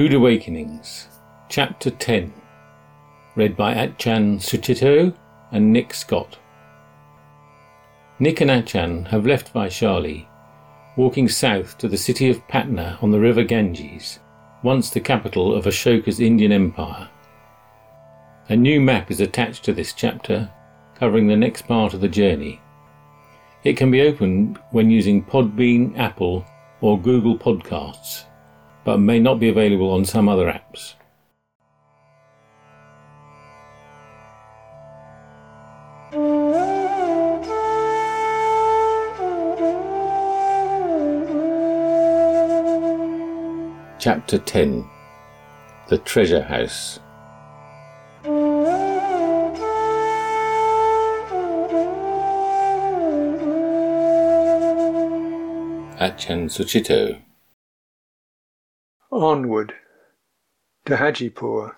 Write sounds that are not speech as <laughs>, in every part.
Rude Awakenings, Chapter 10, read by Ajahn Sucitto and Nick Scott. Nick and Ajahn have left Vaishali, walking south to the city of Patna on the river Ganges, once the capital of Ashoka's Indian Empire. A new map is attached to this chapter, covering the next part of the journey. It can be opened when using Podbean, Apple, or Google Podcasts but may not be available on some other apps. Chapter 10 The Treasure House Ajahn Sucitto Onward to Hajipur.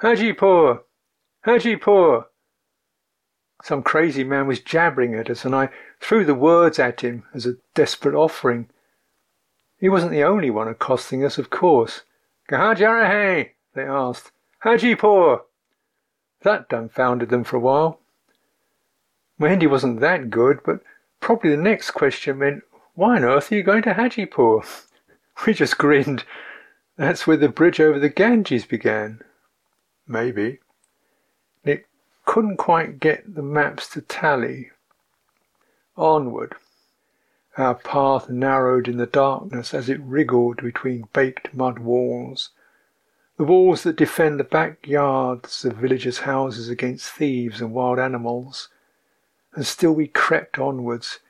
Hajipur! Hajipur! Some crazy man was jabbering at us, and I threw the words at him as a desperate offering. He wasn't the only one accosting us, of course. Gahajarahe, they asked. Hajipur! That dumbfounded them for a while. My Hindi wasn't that good, but probably the next question meant, why on earth are you going to Hajipur? <laughs> We just grinned. That's where the bridge over the Ganges began. Maybe. Nick couldn't quite get the maps to tally. Onward. Our path narrowed in the darkness as it wriggled between baked mud walls. The walls that defend the backyards of villagers' houses against thieves and wild animals. And still we crept onwards,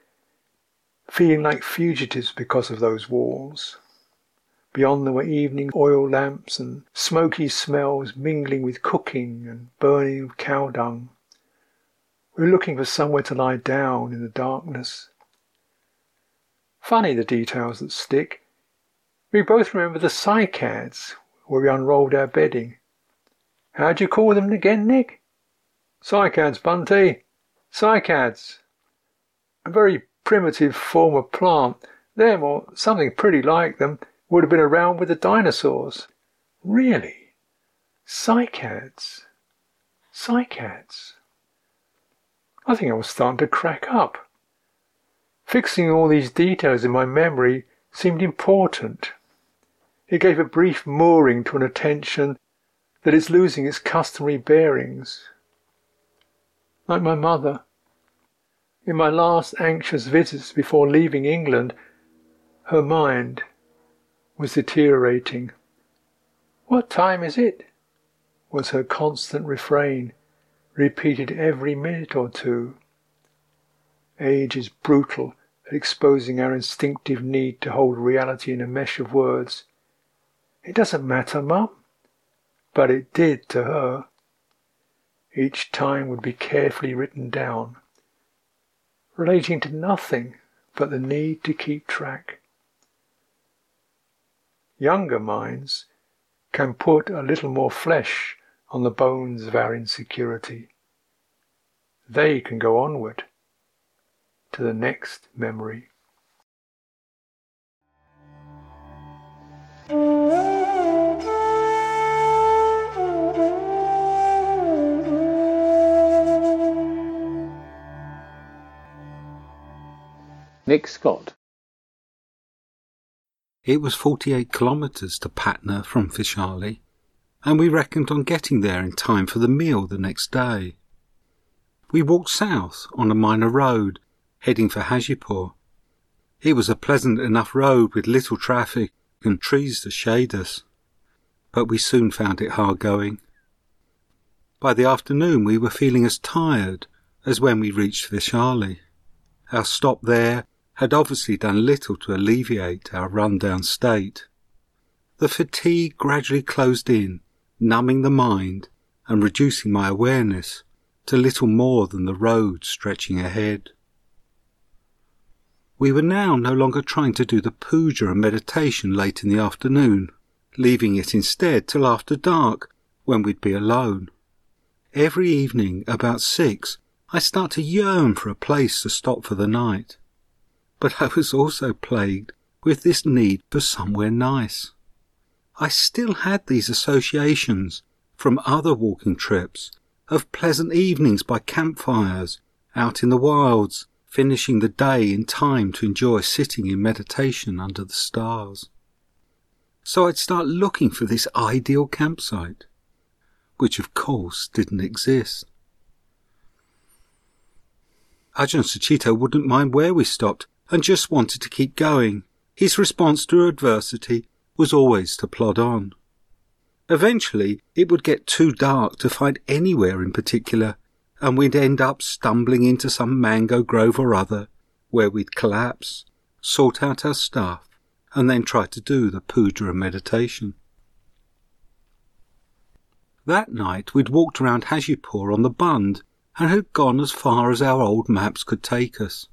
feeling like fugitives because of those walls. Beyond there were evening oil lamps and smoky smells mingling with cooking and burning of cow dung. We were looking for somewhere to lie down in the darkness. Funny the details that stick. We both remember the cycads where we unrolled our bedding. How'd you call them again, Nick? Cycads, Bhante. Cycads. A very primitive form of plant. Them, or something pretty like them, would have been around with the dinosaurs. Really? Cycads? Cycads? I think I was starting to crack up. Fixing all these details in my memory seemed important. It gave a brief mooring to an attention that is losing its customary bearings. Like my mother. In my last anxious visits before leaving England, her mind was deteriorating. What time is it? was her constant refrain, repeated every minute or two. Age is brutal at exposing our instinctive need to hold reality in a mesh of words. It doesn't matter, Mum. But it did to her. Each time would be carefully written down, relating to nothing but the need to keep track younger minds can put a little more flesh on the bones of our insecurity. They can go onward to the next memory. Nick Scott it was 48 kilometres to Patna from Vaishali, and we reckoned on getting there in time for the meal the next day. We walked south on a minor road, heading for Hajipur. It was a pleasant enough road with little traffic and trees to shade us, but we soon found it hard going. By the afternoon we were feeling as tired as when we reached Vaishali. Our stop there had obviously done little to alleviate our run-down state. The fatigue gradually closed in, numbing the mind and reducing my awareness to little more than the road stretching ahead. We were now no longer trying to do the puja and meditation late in the afternoon, leaving it instead till after dark when we'd be alone. Every evening about six, I start to yearn for a place to stop for the night but I was also plagued with this need for somewhere nice. I still had these associations from other walking trips of pleasant evenings by campfires out in the wilds, finishing the day in time to enjoy sitting in meditation under the stars. So I'd start looking for this ideal campsite, which of course didn't exist. Ajahn Sucitto wouldn't mind where we stopped and just wanted to keep going. His response to adversity was always to plod on. Eventually, it would get too dark to find anywhere in particular, and we'd end up stumbling into some mango grove or other, where we'd collapse, sort out our stuff, and then try to do the puja meditation. That night we'd walked around Hajipur on the Bund and had gone as far as our old maps could take us,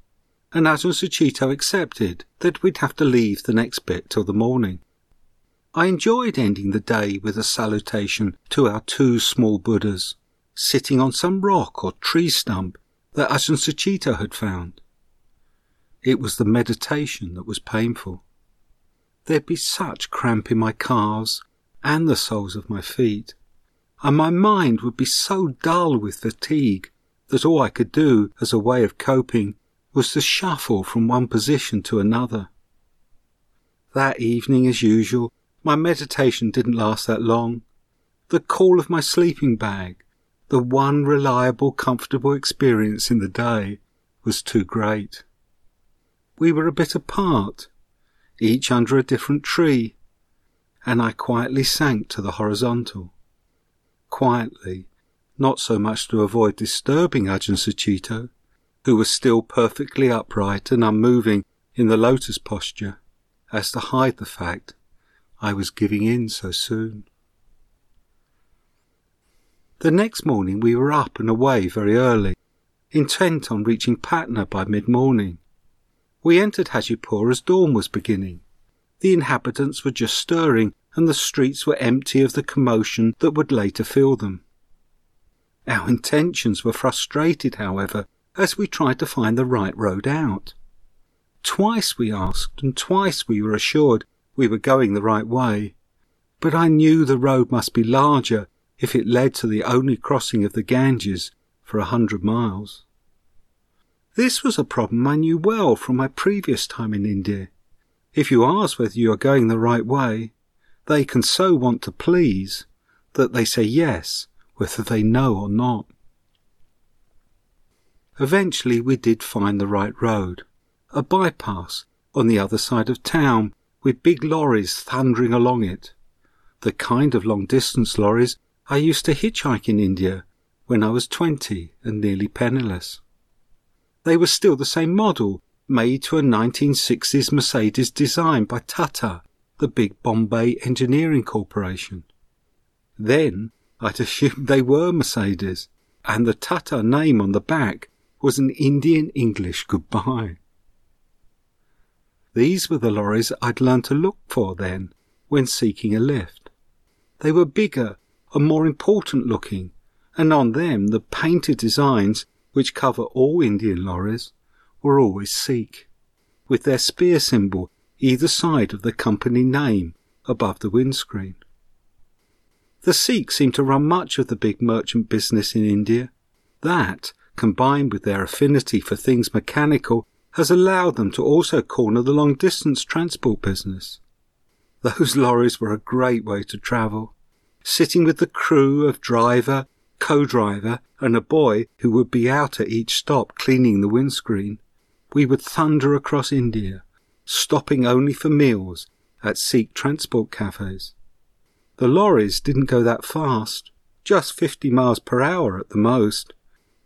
and Ajahn Sucitto accepted that we'd have to leave the next bit till the morning. I enjoyed ending the day with a salutation to our two small Buddhas, sitting on some rock or tree stump that Ajahn Sucitto had found. It was the meditation that was painful. There'd be such cramp in my calves and the soles of my feet, and my mind would be so dull with fatigue that all I could do as a way of coping was to shuffle from one position to another. That evening, as usual, my meditation didn't last that long. The call of my sleeping bag, the one reliable, comfortable experience in the day, was too great. We were a bit apart, each under a different tree, and I quietly sank to the horizontal. Quietly, not so much to avoid disturbing Ajahn Sucitto, who was still perfectly upright and unmoving in the lotus posture, as to hide the fact I was giving in so soon. The next morning we were up and away very early, intent on reaching Patna by mid-morning. We entered Hajipur as dawn was beginning. The inhabitants were just stirring and the streets were empty of the commotion that would later fill them. Our intentions were frustrated, however, as we tried to find the right road out. Twice we asked, and twice we were assured we were going the right way, but I knew the road must be larger if it led to the only crossing of the Ganges for a hundred miles. This was a problem I knew well from my previous time in India. If you ask whether you are going the right way, they can so want to please that they say yes, whether they know or not. Eventually we did find the right road, a bypass on the other side of town with big lorries thundering along it. The kind of long distance lorries I used to hitchhike in India when I was twenty and nearly penniless. They were still the same model, made to a 1960s Mercedes design by Tata, the big Bombay Engineering Corporation. Then I'd <laughs> assumed they were Mercedes, and the Tata name on the back was an Indian English goodbye. These were the lorries I'd learned to look for then, when seeking a lift. They were bigger and more important looking, and on them the painted designs, which cover all Indian lorries, were always Sikh, with their spear symbol either side of the company name above the windscreen. The Sikhs seem to run much of the big merchant business in India. That, combined with their affinity for things mechanical, has allowed them to also corner the long distance transport business. Those <laughs> lorries were a great way to travel, sitting with the crew of driver, co-driver, and a boy who would be out at each stop cleaning the windscreen. We would thunder across India, stopping only for meals at Sikh transport cafes. The lorries didn't go that fast, just 50 miles per hour at the most,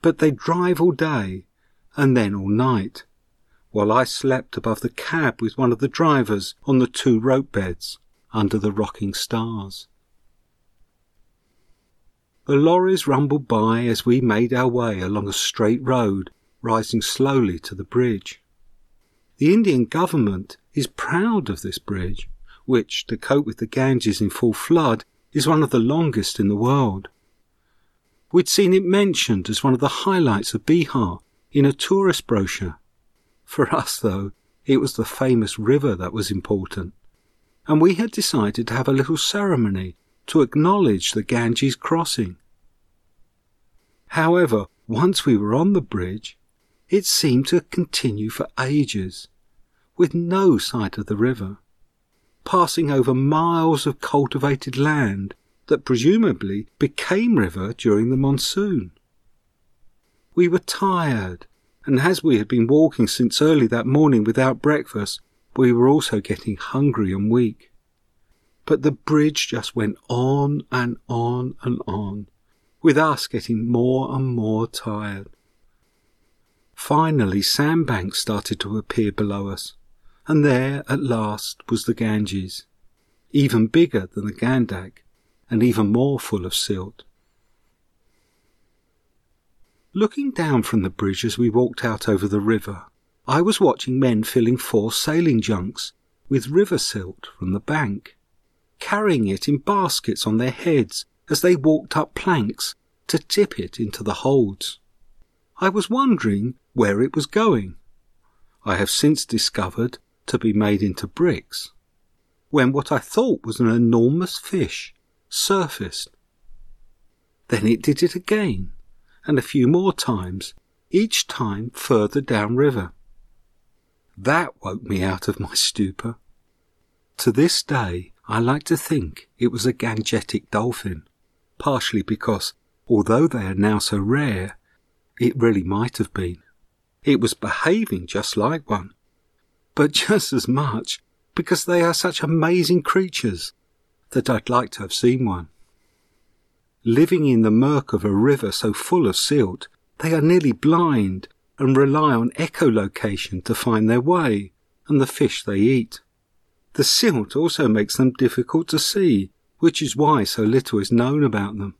but they'd drive all day and then all night while I slept above the cab with one of the drivers on the two rope beds under the rocking stars. The lorries rumbled by as we made our way along a straight road rising slowly to the bridge. The Indian government is proud of this bridge, which, to cope with the Ganges in full flood, is one of the longest in the world. We'd seen it mentioned as one of the highlights of Bihar in a tourist brochure for us, though, it was the famous river that was important. and we had decided to have a little ceremony to acknowledge the Ganges crossing. However, once we were on the bridge, it seemed to continue for ages, with no sight of the river, passing over miles of cultivated land that presumably became river during the monsoon. We were tired, and as we had been walking since early that morning without breakfast, we were also getting hungry and weak. But the bridge just went on and on and on, with us getting more and more tired. Finally, sandbanks started to appear below us, and there at last was the Ganges, even bigger than the Gandak, and even more full of silt. Looking down from the bridge as we walked out over the river, I was watching men filling four sailing junks with river silt from the bank, carrying it in baskets on their heads as they walked up planks to tip it into the holds. I was wondering where it was going. I have since discovered to be made into bricks, when what I thought was an enormous fish surfaced. Then it did it again, and a few more times, each time further downriver. That woke me out of my stupor. To this day, I like to think it was a gangetic dolphin, partially because, although they are now so rare, it really might have been. It was behaving just like one, but <laughs> just as much because they are such amazing creatures that I'd like to have seen one. Living in the murk of a river so full of silt, they are nearly blind and rely on echolocation to find their way and the fish they eat. The silt also makes them difficult to see, which is why so little is known about them.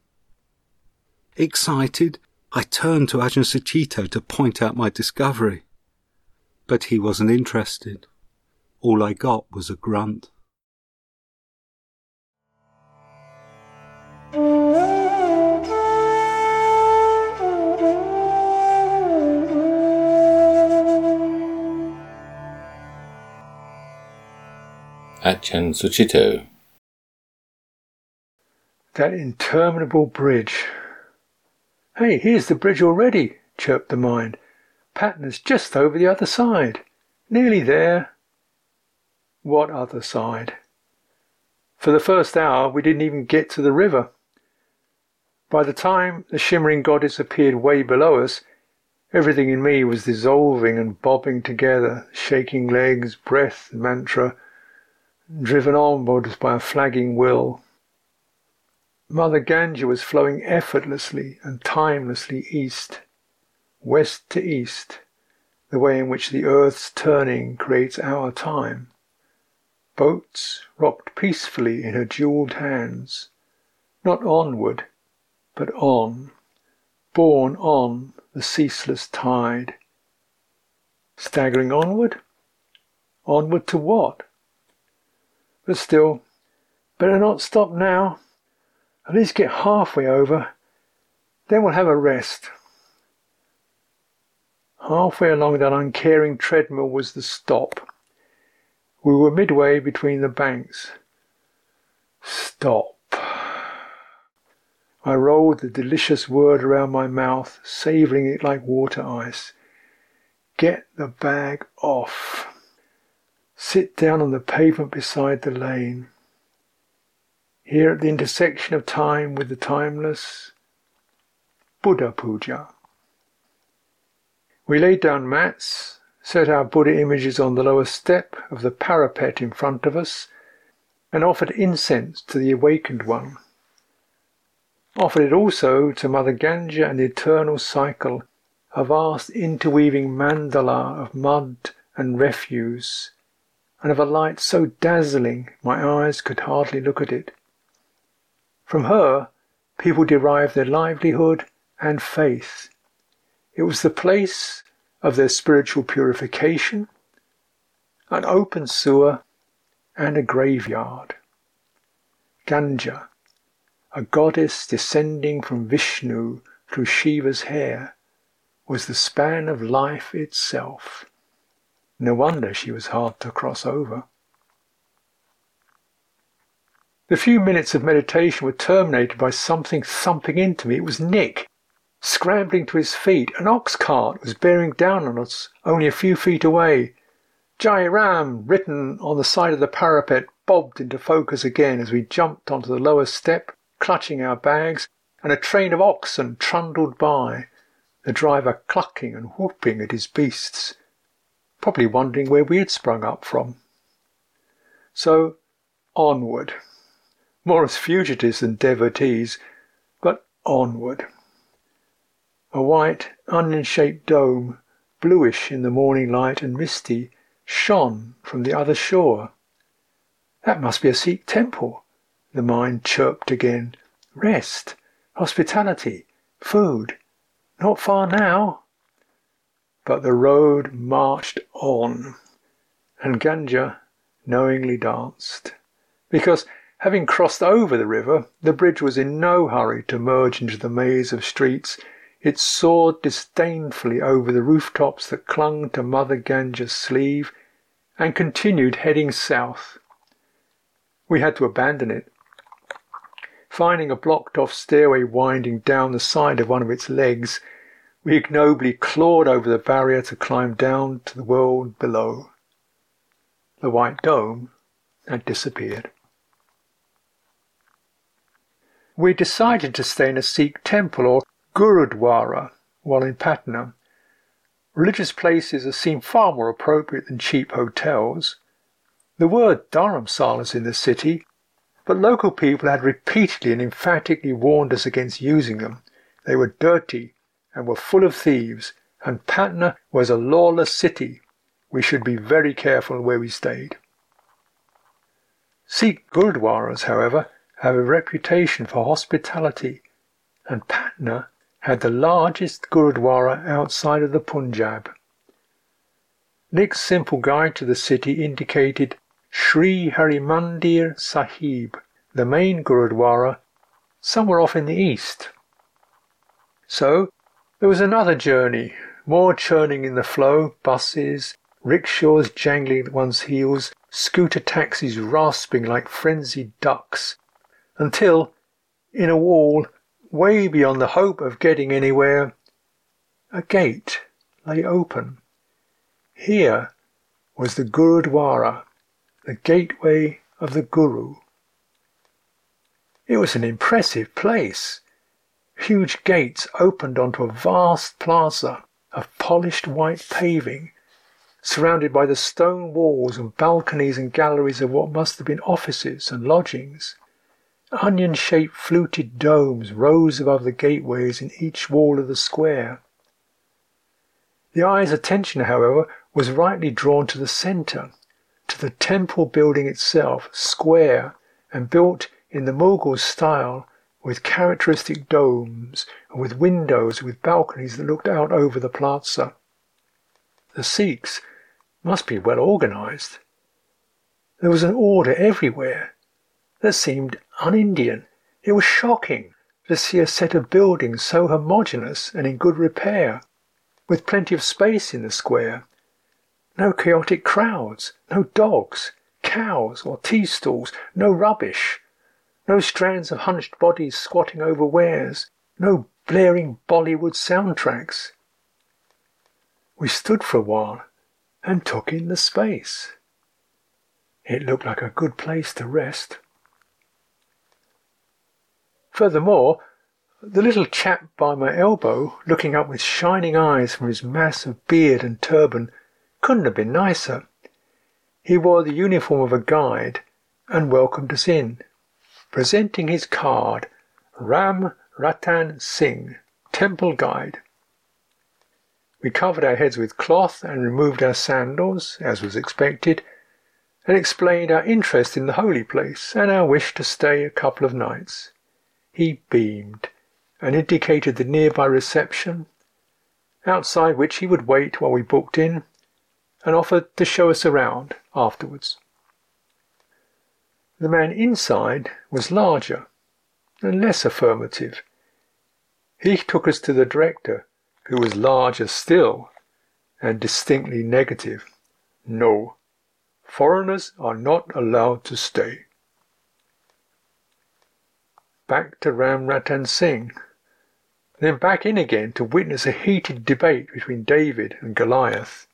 Excited, I turned to Ajahn to point out my discovery. But he wasn't interested. All I got was a grunt. Ajahn Sucitto. That interminable bridge. Hey, here's the bridge already, chirped the mind. Patna's just over the other side. Nearly there. What other side? For the first hour, we didn't even get to the river. By the time the shimmering goddess appeared way below us, everything in me was dissolving and bobbing together, shaking legs, breath, mantra, driven onwards by a flagging will. Mother Ganga was flowing effortlessly and timelessly east, west to east, the way in which the earth's turning creates our time. Boats rocked peacefully in her jewelled hands, not onward, but on, borne on the ceaseless tide. Staggering onward? Onward to what? But still, better not stop now. At least get halfway over. Then we'll have a rest. Halfway along that uncaring treadmill was the stop. We were midway between the banks. Stop. I rolled the delicious word around my mouth, savouring it like water ice. Get the bag off. Sit down on the pavement beside the lane. Here at the intersection of time with the timeless, Buddha Puja. We laid down mats, set our Buddha images on the lower step of the parapet in front of us, and offered incense to the awakened one offered it also to Mother Ganga and the eternal cycle, a vast interweaving mandala of mud and refuse, and of a light so dazzling my eyes could hardly look at it. From her, people derived their livelihood and faith. It was the place of their spiritual purification, an open sewer, and a graveyard. Ganga, a goddess descending from Vishnu through Shiva's hair, was the span of life itself. No wonder she was hard to cross over. The few minutes of meditation were terminated by something thumping into me. It was Nick. Scrambling to his feet, an ox cart was bearing down on us only a few feet away. Jai Ram, written on the side of the parapet, bobbed into focus again as we jumped onto the lower step, clutching our bags, and a train of oxen trundled by, the driver clucking and whooping at his beasts, probably wondering where we had sprung up from. So, onward more as fugitives than devotees, but onward. A white, onion shaped dome, bluish in the morning light and misty, shone from the other shore. That must be a Sikh temple, the mind chirped again. Rest, hospitality, food. Not far now. But the road marched on, and Ganga knowingly danced, because Having crossed over the river, the bridge was in no hurry to merge into the maze of streets. It soared disdainfully over the rooftops that clung to Mother Ganga's sleeve and continued heading south. We had to abandon it. Finding a blocked off stairway winding down the side of one of its legs, we ignobly clawed over the barrier to climb down to the world below. The white dome had disappeared we decided to stay in a Sikh temple or Gurudwara while in Patna. Religious places seem far more appropriate than cheap hotels. The word dharamsala is in the city, but local people had repeatedly and emphatically warned us against using them. They were dirty and were full of thieves, and Patna was a lawless city. We should be very careful where we stayed. Sikh Gurdwaras, however, have a reputation for hospitality, and Patna had the largest Gurdwara outside of the Punjab. Nick's simple guide to the city indicated Sri Harimandir Sahib, the main Gurudwara, somewhere off in the east. So there was another journey, more churning in the flow, buses, rickshaws jangling at one's heels, scooter taxis rasping like frenzied ducks, until, in a wall, way beyond the hope of getting anywhere, a gate lay open. Here was the Gurudwara, the gateway of the Guru. It was an impressive place. Huge gates opened onto a vast plaza of polished white paving, surrounded by the stone walls and balconies and galleries of what must have been offices and lodgings. Onion shaped fluted domes rose above the gateways in each wall of the square. The eye's attention, however, was rightly drawn to the centre, to the temple building itself, square and built in the Mughal style, with characteristic domes and with windows with balconies that looked out over the plaza. The Sikhs must be well organized. There was an order everywhere that seemed un-Indian. It was shocking to see a set of buildings so homogeneous and in good repair, with plenty of space in the square. No chaotic crowds, no dogs, cows, or tea stalls, no rubbish, no strands of hunched bodies squatting over wares, no blaring Bollywood soundtracks. We stood for a while and took in the space. It looked like a good place to rest. Furthermore, the little chap by my elbow, looking up with shining eyes from his mass of beard and turban, couldn't have been nicer. He wore the uniform of a guide and welcomed us in, presenting his card, Ram Ratan Singh, Temple Guide. We covered our heads with cloth and removed our sandals, as was expected, and explained our interest in the holy place and our wish to stay a couple of nights. He beamed and indicated the nearby reception, outside which he would wait while we booked in, and offered to show us around afterwards. The man inside was larger and less affirmative. He took us to the director, who was larger still and distinctly negative. No, foreigners are not allowed to stay. back to Ram Ratan Singh, then back in again to witness a heated debate between David and Goliath.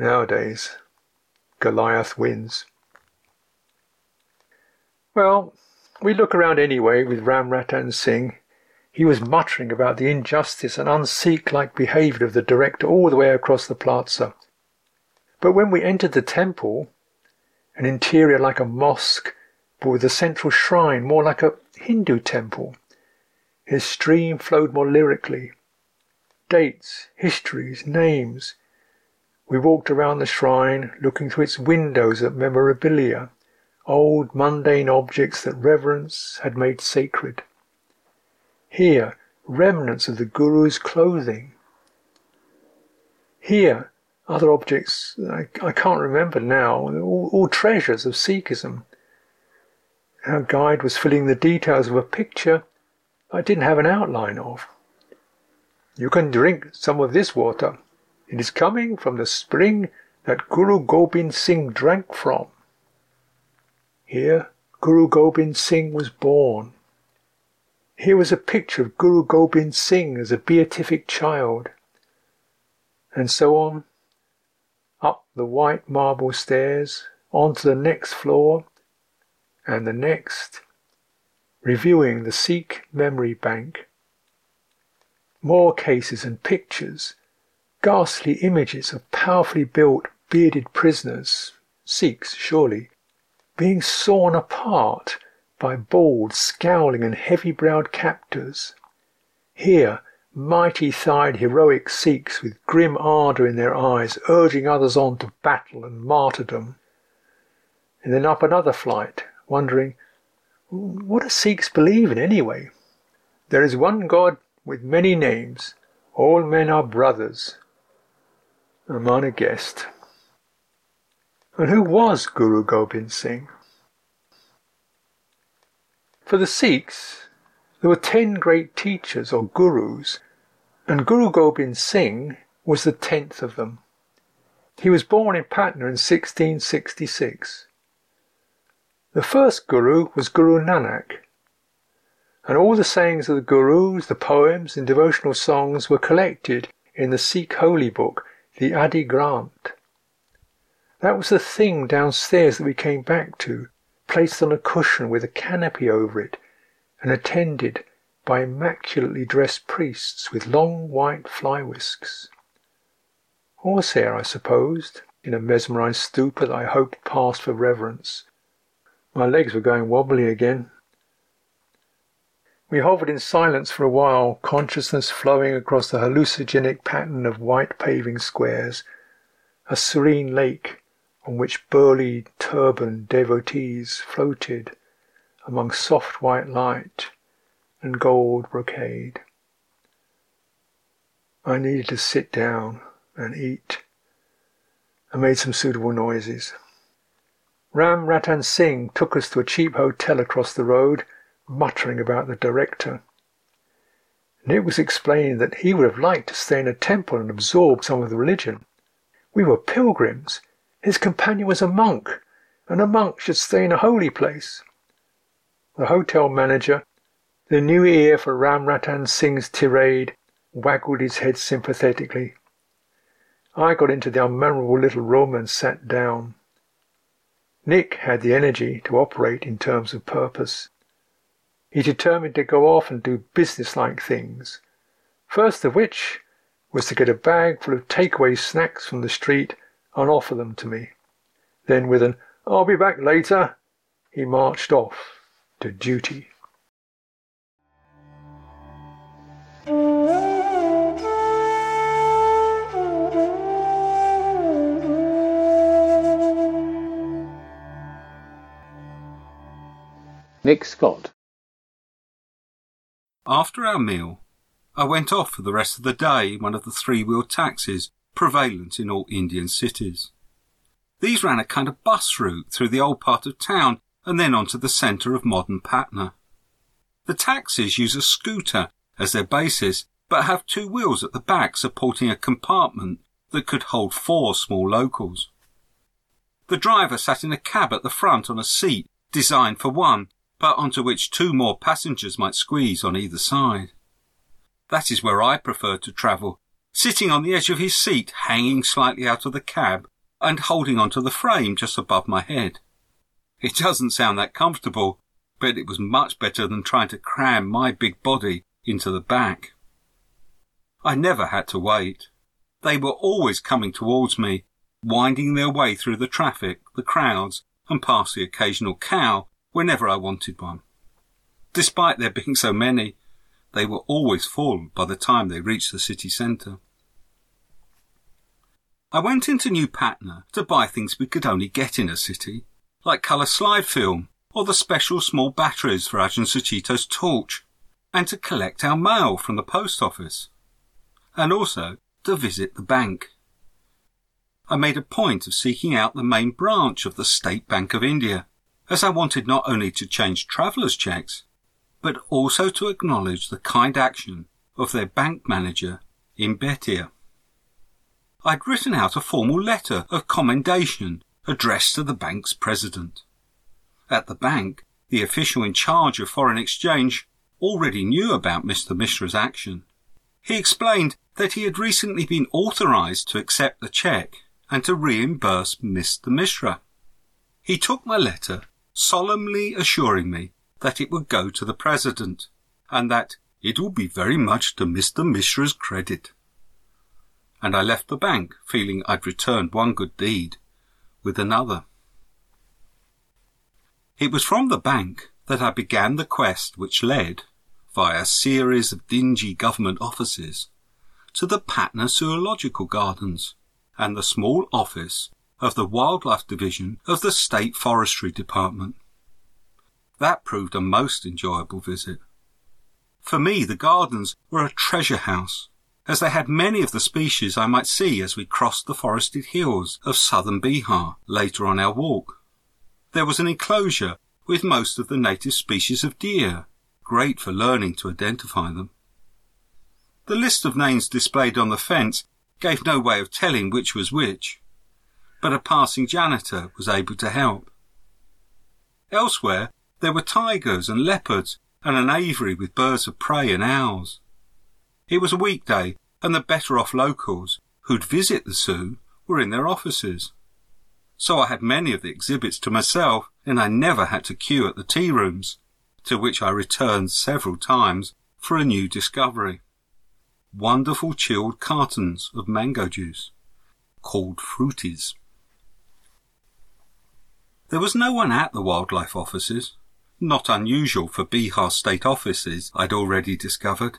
Nowadays, Goliath wins. Well, we look around anyway with Ram Ratan Singh. He was muttering about the injustice and unsikh like behaviour of the director all the way across the plaza. But when we entered the temple, an interior like a mosque, but with a central shrine more like a Hindu temple, his stream flowed more lyrically. Dates, histories, names. We walked around the shrine, looking through its windows at memorabilia old mundane objects that reverence had made sacred. Here, remnants of the Guru's clothing. Here, other objects I, I can't remember now, all, all treasures of Sikhism. Our guide was filling the details of a picture I didn't have an outline of. You can drink some of this water. It is coming from the spring that Guru Gobind Singh drank from. Here Guru Gobind Singh was born. Here was a picture of Guru Gobind Singh as a beatific child. And so on, up the white marble stairs, onto the next floor, and the next, reviewing the Sikh memory bank. More cases and pictures, ghastly images of powerfully built, bearded prisoners, Sikhs surely, being sawn apart by bald, scowling, and heavy browed captors. Here, mighty thighed, heroic Sikhs with grim ardour in their eyes, urging others on to battle and martyrdom. And then up another flight, wondering, what do Sikhs believe in anyway? There is one God with many names. All men are brothers. A guest. And who was Guru Gobind Singh? For the Sikhs, there were ten great teachers or gurus, and Guru Gobind Singh was the tenth of them. He was born in Patna in 1666. The first Guru was Guru Nanak, and all the sayings of the Gurus, the poems, and devotional songs were collected in the Sikh holy book, the Adi Granth. That was the thing downstairs that we came back to, placed on a cushion with a canopy over it, and attended by immaculately dressed priests with long white fly whisks. Horsehair, I supposed, in a mesmerized stupor that I hoped passed for reverence. My legs were going wobbly again. We hovered in silence for a while, consciousness flowing across the hallucinogenic pattern of white paving squares, a serene lake on which burly turbaned devotees floated among soft white light and gold brocade. I needed to sit down and eat and made some suitable noises. Ram Ratan Singh took us to a cheap hotel across the road, muttering about the director. And it was explained that he would have liked to stay in a temple and absorb some of the religion. We were pilgrims his companion was a monk, and a monk should stay in a holy place. The hotel manager, the new ear for Ram Ratan Singh's tirade, waggled his head sympathetically. I got into the unmemorable little room and sat down. Nick had the energy to operate in terms of purpose. He determined to go off and do business-like things, first of which was to get a bag full of takeaway snacks from the street and offer them to me. Then, with an I'll be back later, he marched off to duty. Nick Scott. After our meal, I went off for the rest of the day in one of the three wheel taxis prevalent in all Indian cities. These ran a kind of bus route through the old part of town and then on to the centre of modern Patna. The taxis use a scooter as their basis, but have two wheels at the back supporting a compartment that could hold four small locals. The driver sat in a cab at the front on a seat designed for one, but onto which two more passengers might squeeze on either side. That is where I preferred to travel, sitting on the edge of his seat, hanging slightly out of the cab and holding onto the frame just above my head. It doesn't sound that comfortable, but it was much better than trying to cram my big body into the back. I never had to wait. They were always coming towards me, winding their way through the traffic, the crowds, and past the occasional cow whenever I wanted one. Despite there being so many, they were always full by the time they reached the city centre. I went into New Patna to buy things we could only get in a city, like colour slide film or the special small batteries for Ajahn Sucitto's torch, and to collect our mail from the post office, and also to visit the bank. I made a point of seeking out the main branch of the State Bank of India, as I wanted not only to change travellers' checks, but also to acknowledge the kind action of their bank manager in Betia. I'd written out a formal letter of commendation addressed to the bank's president. At the bank, the official in charge of foreign exchange already knew about Mr. Mishra's action. He explained that he had recently been authorized to accept the check and to reimburse Mr. Mishra. He took my letter, solemnly assuring me that it would go to the President, and that it would be very much to Mr. Mishra's credit. And I left the bank feeling I'd returned one good deed with another. It was from the bank that I began the quest which led, via a series of dingy government offices, to the Patna Zoological Gardens and the small office of the Wildlife Division of the State Forestry Department. That proved a most enjoyable visit. For me, the gardens were a treasure house, as they had many of the species I might see as we crossed the forested hills of southern Bihar later on our walk. There was an enclosure with most of the native species of deer, great for learning to identify them. The list of names displayed on the fence gave no way of telling which was which, but a passing janitor was able to help. Elsewhere, there were tigers and leopards and an aviary with birds of prey and owls. It was a weekday, and the better off locals who'd visit the zoo were in their offices. So I had many of the exhibits to myself, and I never had to queue at the tea rooms, to which I returned several times for a new discovery wonderful chilled cartons of mango juice, called fruities. There was no one at the wildlife offices, not unusual for Bihar state offices, I'd already discovered,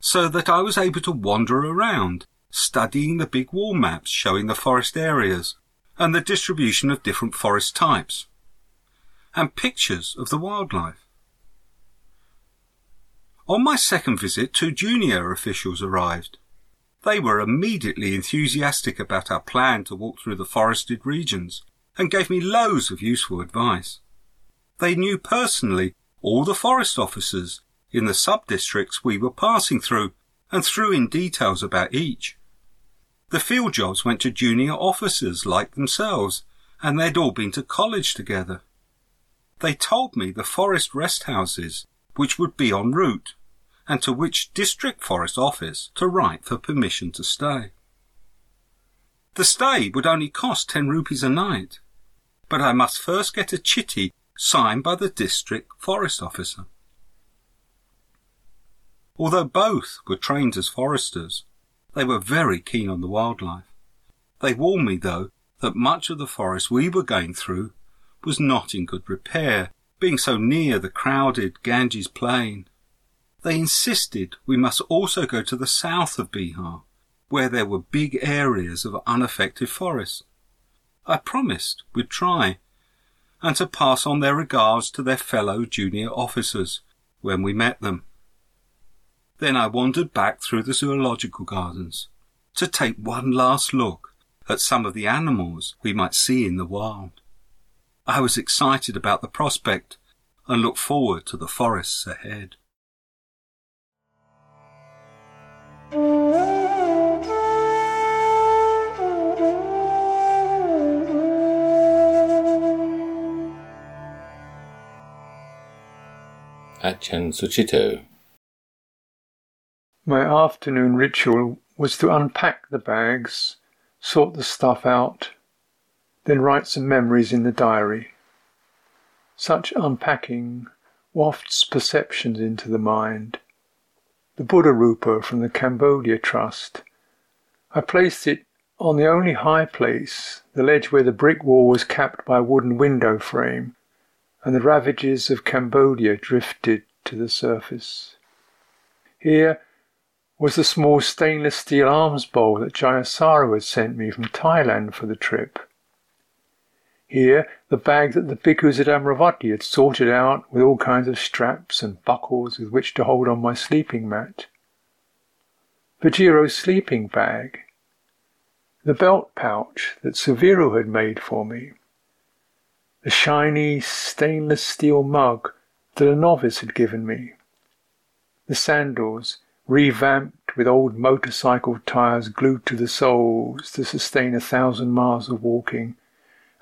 so that I was able to wander around, studying the big wall maps showing the forest areas and the distribution of different forest types, and pictures of the wildlife. On my second visit, two junior officials arrived. They were immediately enthusiastic about our plan to walk through the forested regions and gave me loads of useful advice. They knew personally all the forest officers in the sub-districts we were passing through and threw in details about each. The field jobs went to junior officers like themselves and they'd all been to college together. They told me the forest rest houses which would be en route and to which district forest office to write for permission to stay. The stay would only cost 10 rupees a night, but I must first get a chitty signed by the district forest officer. Although both were trained as foresters, they were very keen on the wildlife. They warned me, though, that much of the forest we were going through was not in good repair, being so near the crowded Ganges plain. They insisted we must also go to the south of Bihar, where there were big areas of unaffected forest. I promised we'd try, and to pass on their regards to their fellow junior officers when we met them. Then I wandered back through the zoological gardens to take one last look at some of the animals we might see in the wild. I was excited about the prospect and looked forward to the forests ahead. Ajahn Sucitto. My afternoon ritual was to unpack the bags, sort the stuff out, then write some memories in the diary. Such unpacking wafts perceptions into the mind. The Buddha Rupa from the Cambodia Trust. I placed it on the only high place, the ledge where the brick wall was capped by a wooden window frame, and the ravages of Cambodia drifted to the surface. Here was the small stainless steel alms bowl that Jayasaro had sent me from Thailand for the trip. Here, the bag that the bhikkhus at Amaravati had sorted out with all kinds of straps and buckles with which to hold on my sleeping mat. Vajiro's sleeping bag. The belt pouch that Suviro had made for me. The shiny stainless steel mug that a novice had given me. The sandals revamped with old motorcycle tires glued to the soles to sustain a thousand miles of walking,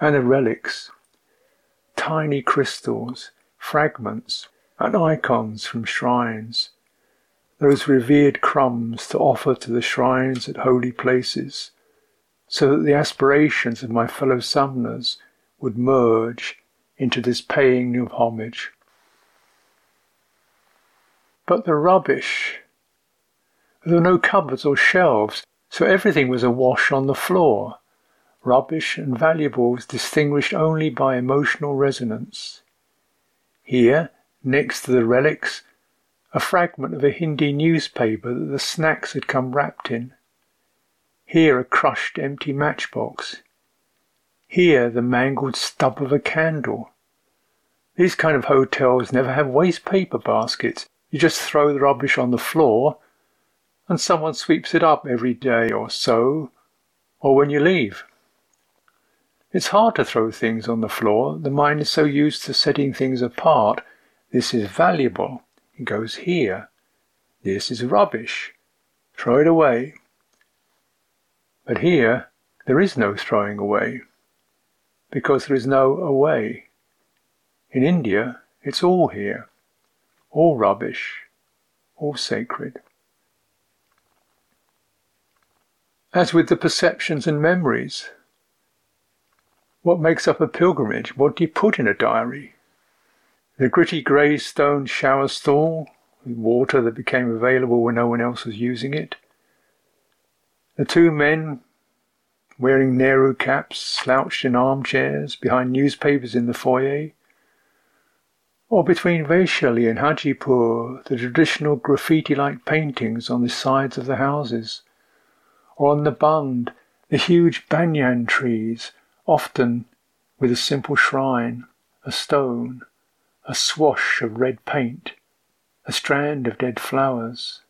and the relics, tiny crystals, fragments, and icons from shrines, those revered crumbs to offer to the shrines at holy places, so that the aspirations of my fellow samanas would merge into this paying of homage. But the rubbish there were no cupboards or shelves, so everything was awash on the floor, rubbish and valuables distinguished only by emotional resonance. Here, next to the relics, a fragment of a Hindi newspaper that the snacks had come wrapped in. Here, a crushed empty matchbox. Here, the mangled stub of a candle. These kind of hotels never have waste paper baskets. You just throw the rubbish on the floor and someone sweeps it up every day or so, or when you leave. It's hard to throw things on the floor. The mind is so used to setting things apart. This is valuable. It goes here. This is rubbish. Throw it away. But here, there is no throwing away, because there is no away. In India, it's all here, all rubbish, all sacred. As with the perceptions and memories, what makes up a pilgrimage? What do you put in a diary? The gritty grey stone shower stall with water that became available when no one else was using it. The two men wearing Nehru caps slouched in armchairs behind newspapers in the foyer. Or between Vaishali and Hajipur, the traditional graffiti like paintings on the sides of the houses or on the bund the huge banyan trees, often with a simple shrine, a stone, a swash of red paint, a strand of dead flowers.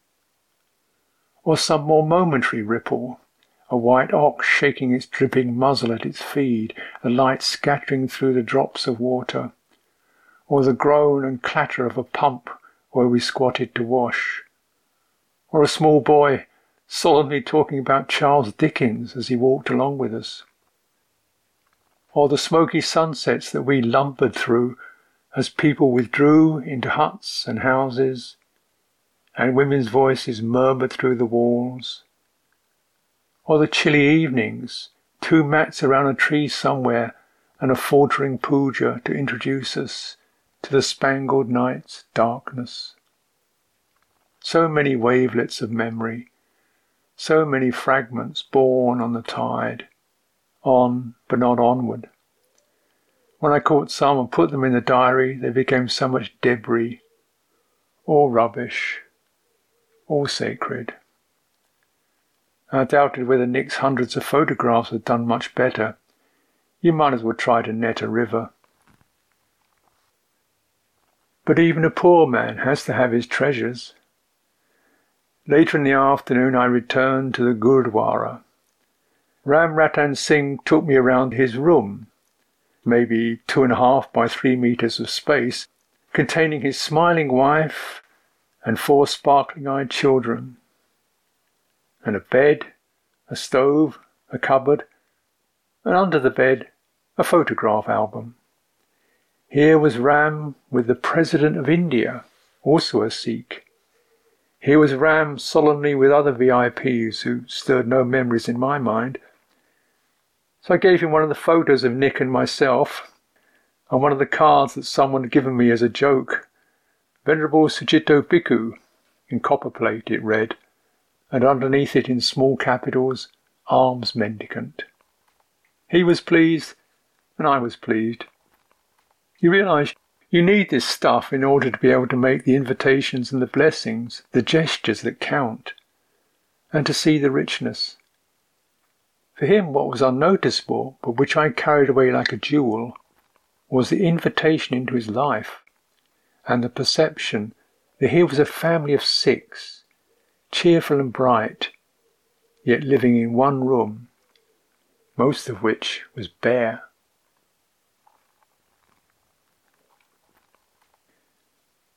Or some more momentary ripple, a white ox shaking its dripping muzzle at its feed, the light scattering through the drops of water, or the groan and clatter of a pump where we squatted to wash, or a small boy solemnly talking about Charles Dickens as he walked along with us. Or the smoky sunsets that we lumbered through as people withdrew into huts and houses, and women's voices murmured through the walls. Or the chilly evenings, two mats around a tree somewhere, and a faltering puja to introduce us to the spangled night's darkness. So many wavelets of memory so many fragments borne on the tide, on but not onward. When I caught some and put them in the diary, they became so much debris, all rubbish, all sacred. I doubted whether Nick's hundreds of photographs had done much better. You might as well try to net a river. But even a poor man has to have his treasures. Later in the afternoon, I returned to the Gurdwara. Ram Ratan Singh took me around his room, maybe two and a half by three meters of space, containing his smiling wife and four sparkling eyed children, and a bed, a stove, a cupboard, and under the bed, a photograph album. Here was Ram with the President of India also a Sikh. Here was Ram solemnly with other VIPs who stirred no memories in my mind. So I gave him one of the photos of Nick and myself, and one of the cards that someone had given me as a joke. Venerable Sucitto Bhikkhu, in copper plate it read, and underneath it in small capitals, Alms Mendicant. He was pleased, and I was pleased. You realize you need this stuff in order to be able to make the invitations and the blessings, the gestures that count, and to see the richness. For him, what was unnoticeable, but which I carried away like a jewel, was the invitation into his life and the perception that here was a family of six, cheerful and bright, yet living in one room, most of which was bare.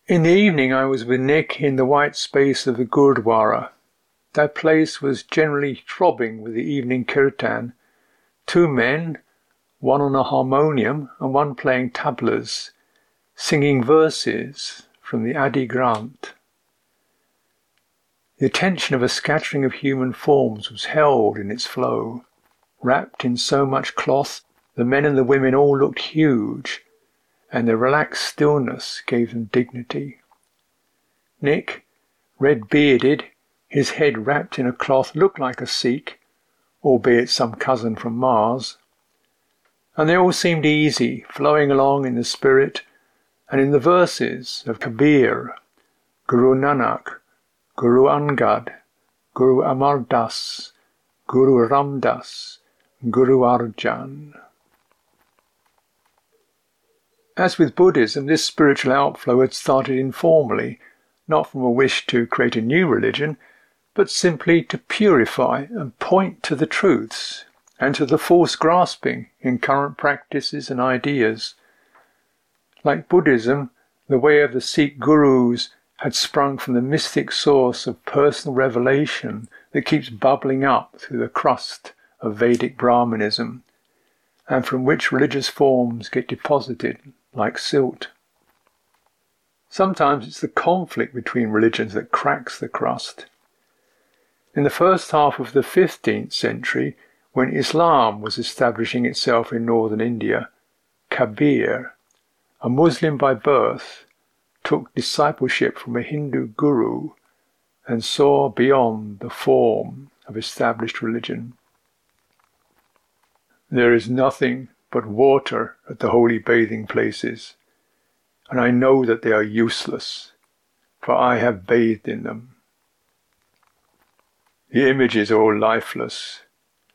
In the evening, I was with Nick in the white space of the Gurdwara. That place was generally throbbing with the evening kirtan. Two men, one on a harmonium and one playing tablas, singing verses from the Adi Granth. The attention of a scattering of human forms was held in its flow. Wrapped in so much cloth, the men and the women all looked huge, and the relaxed stillness gave them dignity. Nick, red bearded, his head wrapped in a cloth, looked like a Sikh, albeit some cousin from Mars. And they all seemed easy, flowing along in the spirit and in the verses of Kabir, Guru Nanak, Guru Angad, Guru Amar Das, Guru Ram Das, Guru Arjan. As with Buddhism, this spiritual outflow had started informally, not from a wish to create a new religion, but simply to purify and point to the truths and to the false grasping in current practices and ideas. Like Buddhism, the way of the Sikh gurus had sprung from the mystic source of personal revelation that keeps bubbling up through the crust of Vedic Brahmanism, and from which religious forms get deposited like silt. Sometimes it's the conflict between religions that cracks the crust. In the first half of the 15th century, when Islam was establishing itself in northern India, Kabir, a Muslim by birth, took discipleship from a Hindu guru and saw beyond the form of established religion. There is nothing but water at the holy bathing places, and I know that they are useless, for I have bathed in them. The images are all lifeless,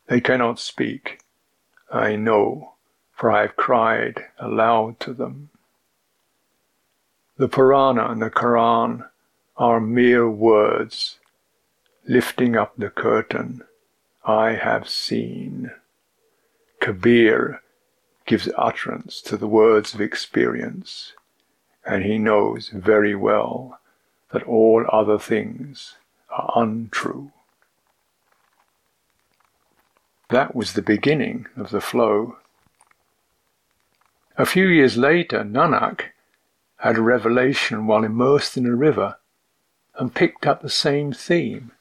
they cannot speak. I know, for I have cried aloud to them. The Purana and the Quran are mere words, lifting up the curtain. I have seen. Kabir gives utterance to the words of experience, and he knows very well that all other things are untrue. That was the beginning of the flow. A few years later, Nanak had a revelation while immersed in a river and picked up the same theme.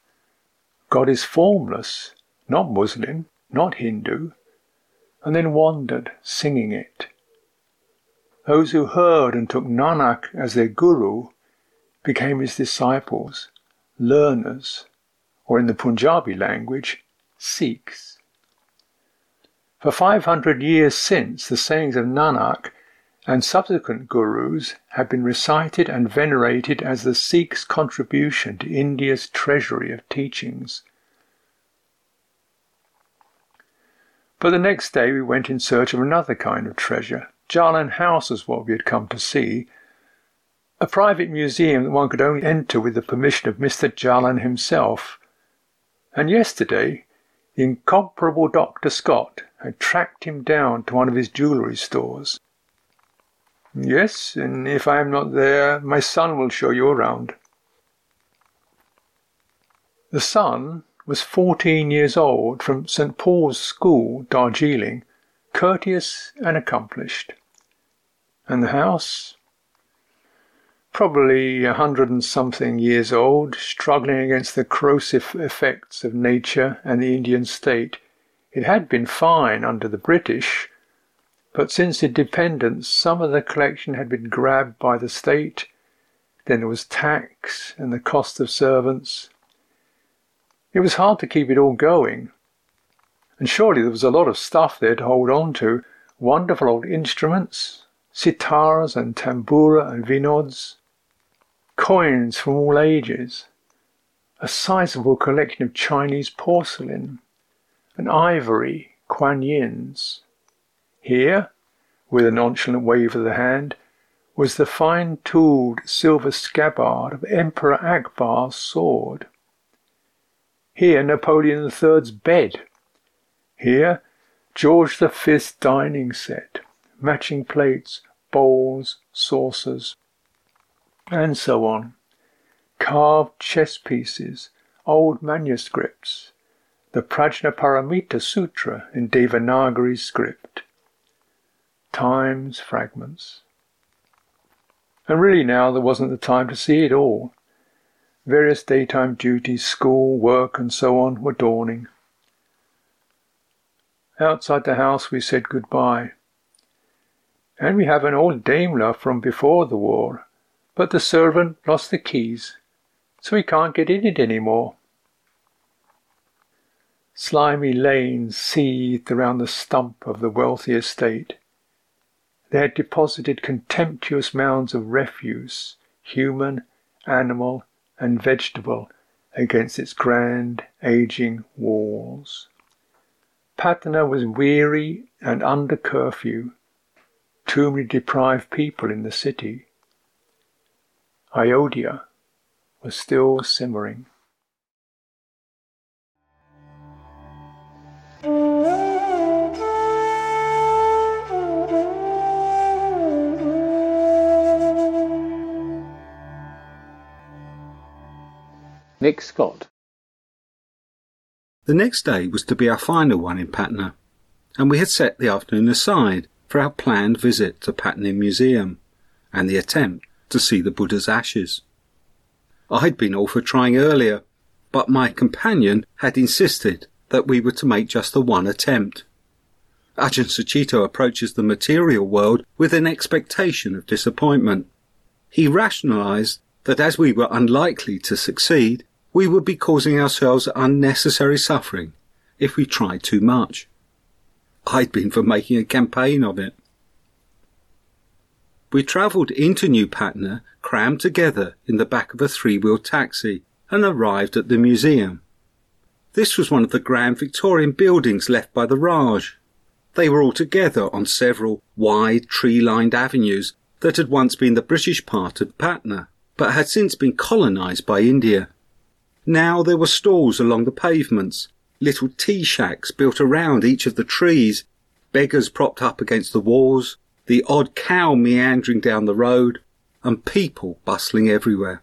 God is formless, not Muslim, not Hindu, and then wandered, singing it. Those who heard and took Nanak as their guru became his disciples, learners, or in the Punjabi language, Sikhs. For 500 years since, the sayings of Nanak and subsequent gurus have been recited and venerated as the Sikh's contribution to India's treasury of teachings. But the next day we went in search of another kind of treasure. Jalan House was what we had come to see. A private museum that one could only enter with the permission of Mr. Jalan himself. And yesterday, the incomparable Dr. Scott had tracked him down to one of his jewellery stores. Yes, and if I am not there, my son will show you around. The son was fourteen years old, from St. Paul's School, Darjeeling, courteous and accomplished. And the house? probably a hundred and something years old, struggling against the corrosive effects of nature and the Indian state. It had been fine under the British, but since independence, some of the collection had been grabbed by the state. Then there was tax and the cost of servants. It was hard to keep it all going. And surely there was a lot of stuff there to hold on to wonderful old instruments, sitars and tambura and vinods, coins from all ages, a sizable collection of Chinese porcelain, and ivory, Kuan Yins. Here, with a nonchalant wave of the hand, was the fine tooled silver scabbard of Emperor Akbar's sword. Here Napoleon III's bed. Here George V's dining set, matching plates, bowls, saucers, and so on. Carved chess pieces, old manuscripts, the Prajnaparamita Sutra in Devanagari script, Times fragments. And really now there wasn't the time to see it all. Various daytime duties, school, work, and so on were dawning. Outside the house we said goodbye. And we have an old Daimler from before the war, but the servant lost the keys, so he can't get in it any more. Slimy lanes seethed around the stump of the wealthy estate. They had deposited contemptuous mounds of refuse, human, animal, and vegetable, against its grand, aging walls. Patna was weary and under curfew. Too many deprived people in the city. Ayodhya was still simmering. Nick Scott. The next day was to be our final one in Patna, and we had set the afternoon aside for our planned visit to Patna Museum and the attempt to see the Buddha's ashes. I'd been all for trying earlier, but my companion had insisted that we were to make just the one attempt. Ajahn Sucitto approaches the material world with an expectation of disappointment. He rationalized that as we were unlikely to succeed, we would be causing ourselves unnecessary suffering if we tried too much. I'd been for making a campaign of it. We travelled into New Patna, crammed together in the back of a three-wheel taxi, and arrived at the museum. This was one of the grand Victorian buildings left by the Raj. They were all together on several wide tree-lined avenues that had once been the British part of Patna, but had since been colonised by India. Now there were stalls along the pavements, little tea shacks built around each of the trees, beggars propped up against the walls, the odd cow meandering down the road, and people bustling everywhere.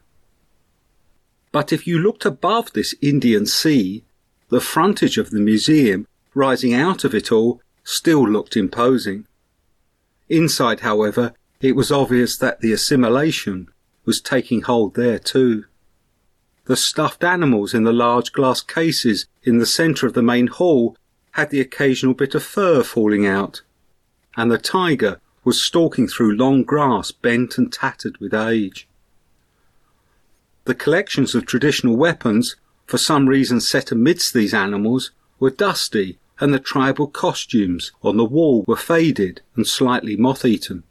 But if you looked above this Indian sea, the frontage of the museum, rising out of it all, still looked imposing. Inside, however, it was obvious that the assimilation was taking hold there too. The stuffed animals in the large glass cases in the centre of the main hall had the occasional bit of fur falling out, and the tiger was stalking through long grass bent and tattered with age. The collections of traditional weapons, for some reason set amidst these animals, were dusty, and the tribal costumes on the wall were faded and slightly moth-eaten.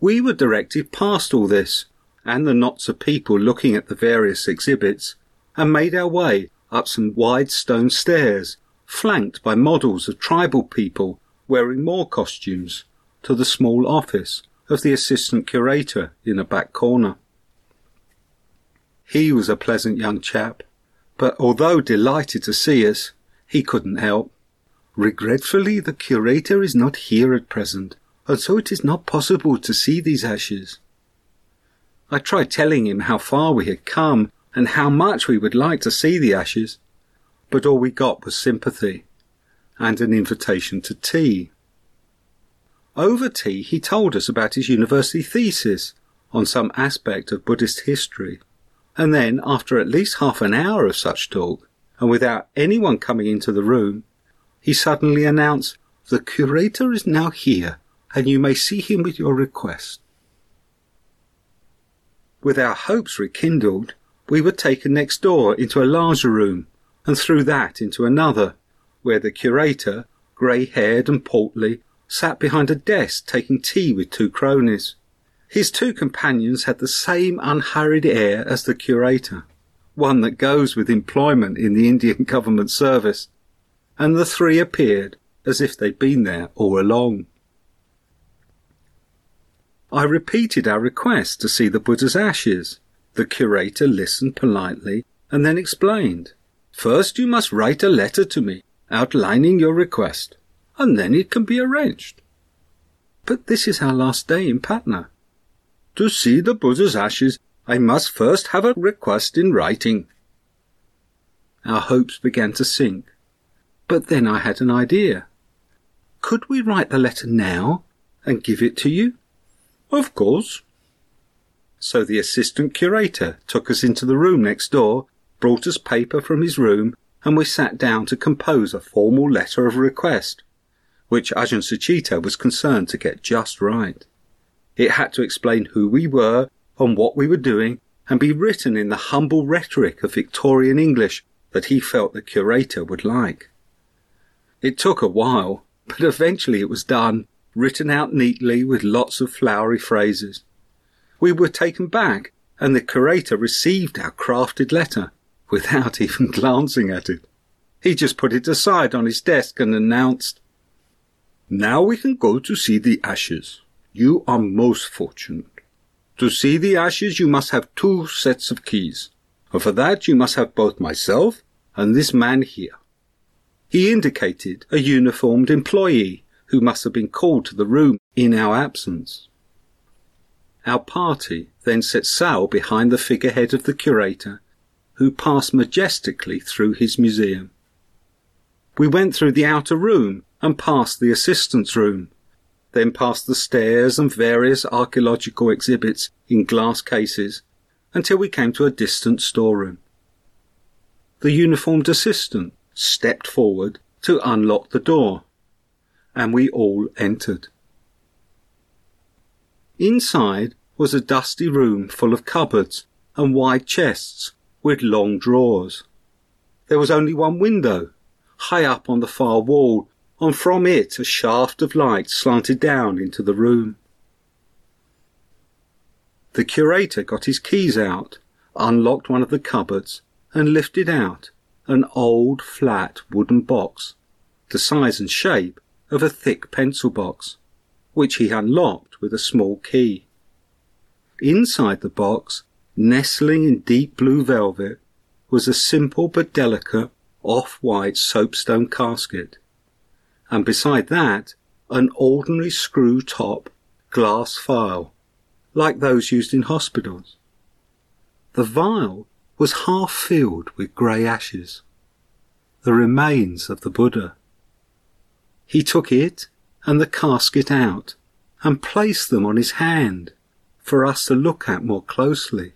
We were directed past all this, and the knots of people looking at the various exhibits, and made our way up some wide stone stairs, flanked by models of tribal people wearing more costumes, to the small office of the assistant curator in a back corner. He was a pleasant young chap, but although delighted to see us, he couldn't help. Regretfully, the curator is not here at present, and so it is not possible to see these ashes. I tried telling him how far we had come and how much we would like to see the ashes, but all we got was sympathy and an invitation to tea. Over tea, he told us about his university thesis on some aspect of Buddhist history. And then, after at least half an hour of such talk, and without anyone coming into the room, he suddenly announced, The curator is now here, and you may see him with your request. With our hopes rekindled, we were taken next door into a larger room, and through that into another, where the curator, grey haired and portly, sat behind a desk taking tea with two cronies. His two companions had the same unhurried air as the curator, one that goes with employment in the Indian <laughs> government service, and the three appeared as if they'd been there all along. I repeated our request to see the Buddha's ashes. The curator listened politely and then explained. First you must write a letter to me outlining your request, and then it can be arranged. But this is our last day in Patna. To see the Buddha's ashes, I must first have a request in writing. Our hopes began to sink. But then I had an idea. Could we write the letter now and give it to you? Of course. So the assistant curator took us into the room next door, brought us paper from his room, and we sat down to compose a formal letter of request, which Ajahn Sucitto was concerned to get just right. It had to explain who we were and what we were doing, and be written in the humble rhetoric of Victorian English that he felt the curator would like. It took a while, but eventually it was done, written out neatly with lots of flowery phrases. We were taken back, and the curator received our crafted letter without <laughs> even glancing at it. He just put it aside on his desk and announced, Now we can go to see the ashes. You are most fortunate. To see the ashes, you must have two sets of keys, and for that you must have both myself and this man here. He indicated a uniformed employee who must have been called to the room in our absence. Our party then set sail behind the figurehead of the curator, who passed majestically through his museum. We went through the outer room and past the assistant's room, then past the stairs and various archaeological exhibits in glass cases until we came to a distant storeroom. The uniformed assistant stepped forward to unlock the door, and we all entered. Inside was a dusty room full of cupboards and wide chests with long drawers. There was only one window, high up on the far wall, and from it a shaft of light slanted down into the room. The curator got his keys out, unlocked one of the cupboards, and lifted out an old flat wooden box, the size and shape of a thick pencil box, which he unlocked with a small key. Inside the box, nestling in deep blue velvet, was a simple but delicate off-white soapstone casket, and beside that, an ordinary screw-top glass vial, like those used in hospitals. The vial was half filled with grey ashes, the remains of the Buddha. He took it and the casket out and placed them on his hand for us to look at more closely.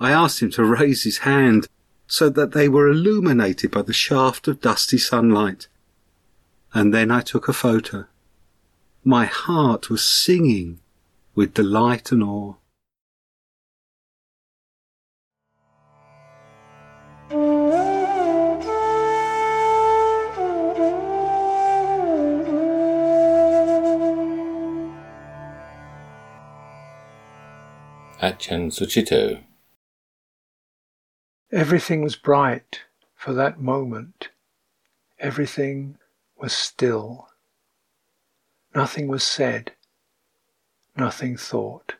I asked him to raise his hand so that they were illuminated by the shaft of dusty sunlight. And then I took a photo. My heart was singing with delight and awe. Ajahn Sucitto. Everything was bright for that moment. Everything was still. Nothing was said. Nothing thought.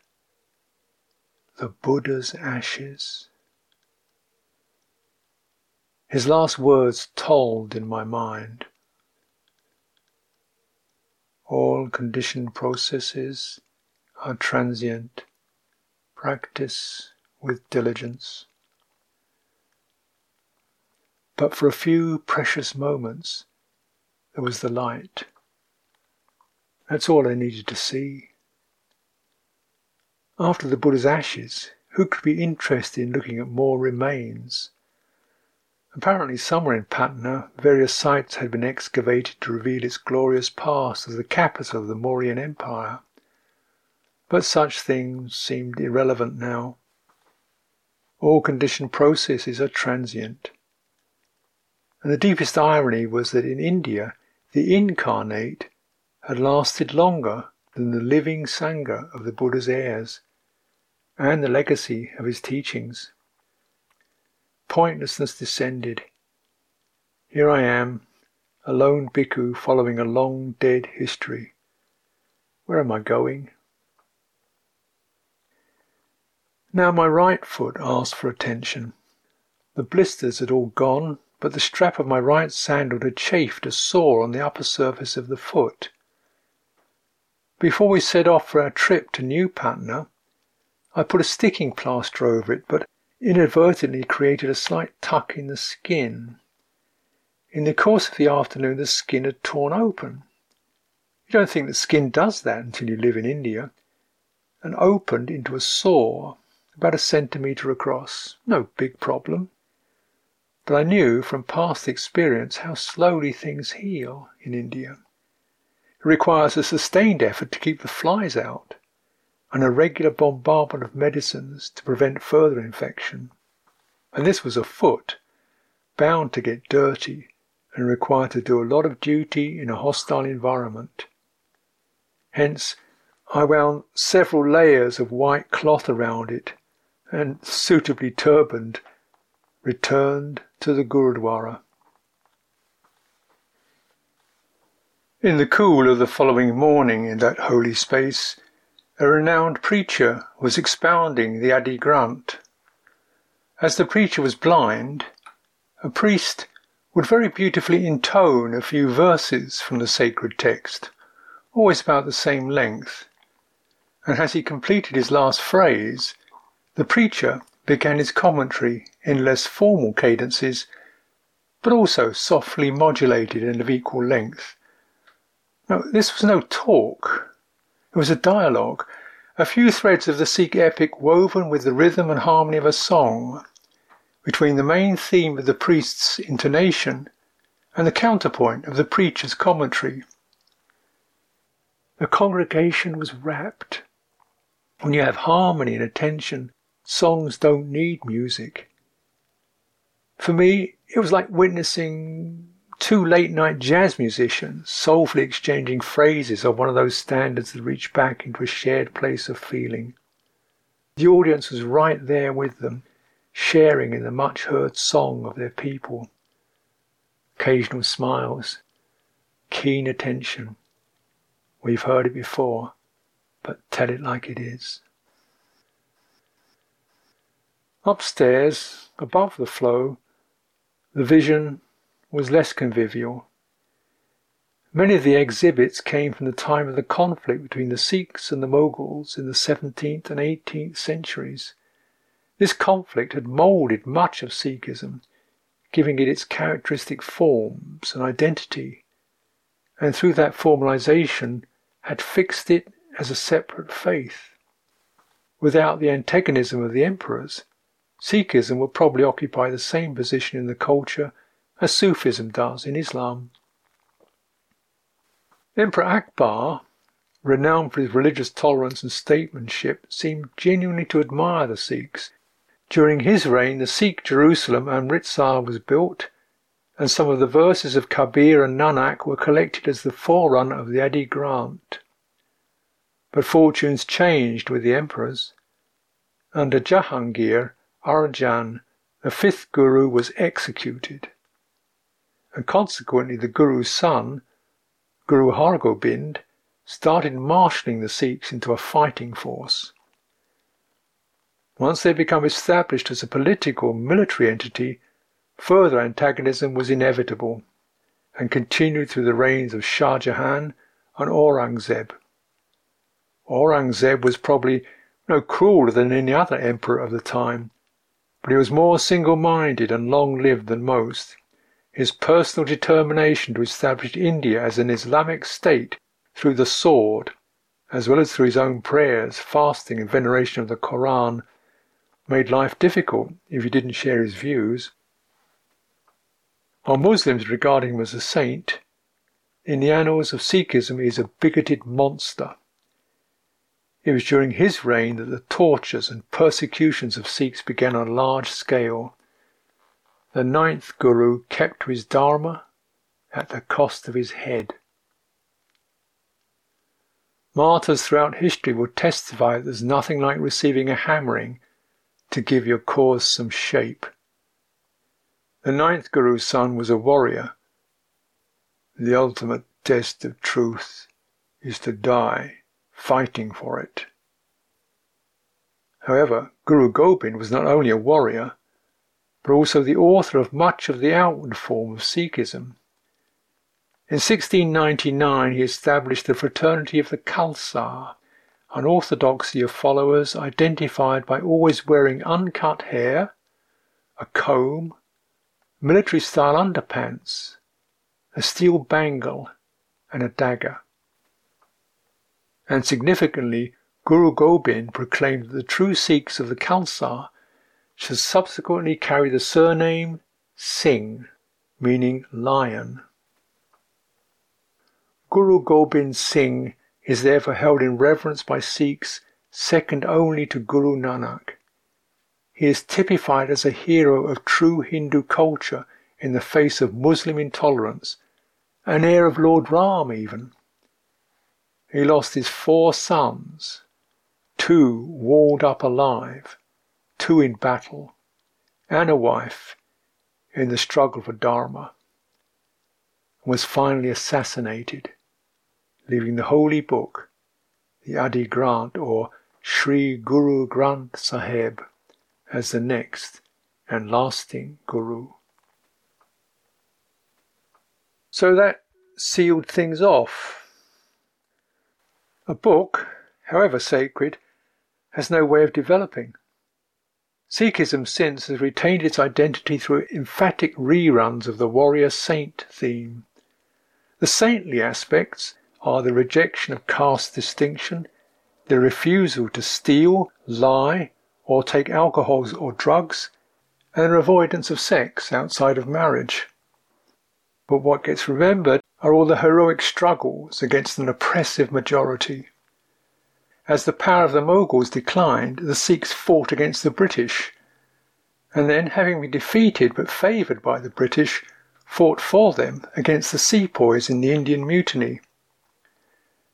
The Buddha's ashes. His last words tolled in my mind. All conditioned processes are transient practice with diligence. But for a few precious moments, there was the light. That's all I needed to see. After the Buddha's ashes, who could be interested in looking at more remains? Apparently, somewhere in Patna, various sites had been excavated to reveal its glorious past as the capital of the Mauryan Empire. But such things seemed irrelevant now. All conditioned processes are transient. And the deepest irony was that in India, the incarnate had lasted longer than the living Sangha of the Buddha's heirs and the legacy of his teachings. Pointlessness descended. Here I am, a lone bhikkhu following a long dead history. Where am I going? Now my right foot asked for attention. The blisters had all gone, but the strap of my right sandal had chafed a sore on the upper surface of the foot. Before we set off for our trip to New Patna, I put a sticking plaster over it, but inadvertently created a slight tuck in the skin. In the course of the afternoon, the skin had torn open. You don't think the skin does that until you live in India, and opened into a sore about a centimetre across. No big problem. But I knew from past experience how slowly things heal in India. It requires a sustained effort to keep the flies out, and a regular bombardment of medicines to prevent further infection. And this was a foot, bound to get dirty and required to do a lot of duty in a hostile environment. Hence, I wound several layers of white cloth around it and, suitably turbaned, returned to the Gurudwara. In the cool of the following morning in that holy space, a renowned preacher was expounding the Adi Granth. As the preacher was blind, a priest would very beautifully intone a few verses from the sacred text, always about the same length. And as he completed his last phrase, the preacher began his commentary in less formal cadences, but also softly modulated and of equal length no, this was no talk. It was a dialogue, a few threads of the Sikh epic woven with the rhythm and harmony of a song, between the main theme of the priest's intonation and the counterpoint of the preacher's commentary. The congregation was rapt. When you have harmony and attention, songs don't need music. For me, it was like witnessing two late night jazz musicians soulfully exchanging phrases of one of those standards that reach back into a shared place of feeling. The audience was right there with them, sharing in the much heard song of their people. Occasional smiles, keen attention. We've heard it before, but tell it like it is. Upstairs, above the flow, the vision was less convivial. Many of the exhibits came from the time of the conflict between the Sikhs and the Mughals in the 17th and 18th centuries. This conflict had moulded much of Sikhism, giving it its characteristic forms and identity, and through that formalization had fixed it as a separate faith. Without the antagonism of the emperors, Sikhism would probably occupy the same position in the culture as Sufism does in Islam. Emperor Akbar, renowned for his religious tolerance and statesmanship, seemed genuinely to admire the Sikhs. During his reign, the Sikh Jerusalem and Amritsar was built, and some of the verses of Kabir and Nanak were collected as the forerunner of the Adi Granth. But fortunes changed with the emperors. Under Jahangir, Arjan, the fifth Guru, was executed and consequently the Guru's son, Guru Hargobind, started marshalling the Sikhs into a fighting force. Once they become established as a political military entity, further antagonism was inevitable and continued through the reigns of Shah Jahan and Aurangzeb. Aurangzeb was probably no crueler than any other emperor of the time, but he was more single minded and long lived than most. His personal determination to establish India as an Islamic state through the sword as well as through his own prayers, fasting, and veneration of the Koran, made life difficult if you didn't share his views. While Muslims regard him as a saint, in the annals of Sikhism he is a bigoted monster. It was during his reign that the tortures and persecutions of Sikhs began on a large scale. The ninth Guru kept to his Dharma at the cost of his head. Martyrs throughout history will testify that there's nothing like receiving a hammering to give your cause some shape. The ninth Guru's son was a warrior. The ultimate test of truth is to die fighting for it. However, Guru Gobind was not only a warrior, but also the author of much of the outward form of Sikhism. In 1699 he established the Fraternity of the Khalsa, an orthodoxy of followers identified by always wearing uncut hair, a comb, military style underpants, a steel bangle, and a dagger. And significantly, Guru Gobind proclaimed that the true Sikhs of the Khalsa should subsequently carry the surname Singh, meaning lion. Guru Gobind Singh is therefore held in reverence by Sikhs second only to Guru Nanak. He is typified as a hero of true Hindu culture in the face of Muslim intolerance, an heir of Lord Ram even. He lost his four sons, two walled up alive, two in battle, and a wife in the struggle for Dharma, and was finally assassinated, leaving the holy book, the Adi Granth or Sri Guru Granth Sahib, as the next and lasting Guru. So that sealed things off a book, however sacred, has no way of developing. Sikhism since has retained its identity through emphatic reruns of the warrior saint theme. The saintly aspects are the rejection of caste distinction, the refusal to steal, lie, or take alcohols or drugs, and the avoidance of sex outside of marriage. But what gets remembered are all the heroic struggles against an oppressive majority. As the power of the Mughals declined, the Sikhs fought against the British, and then, having been defeated but favoured by the British, fought for them against the sepoys in the Indian Mutiny.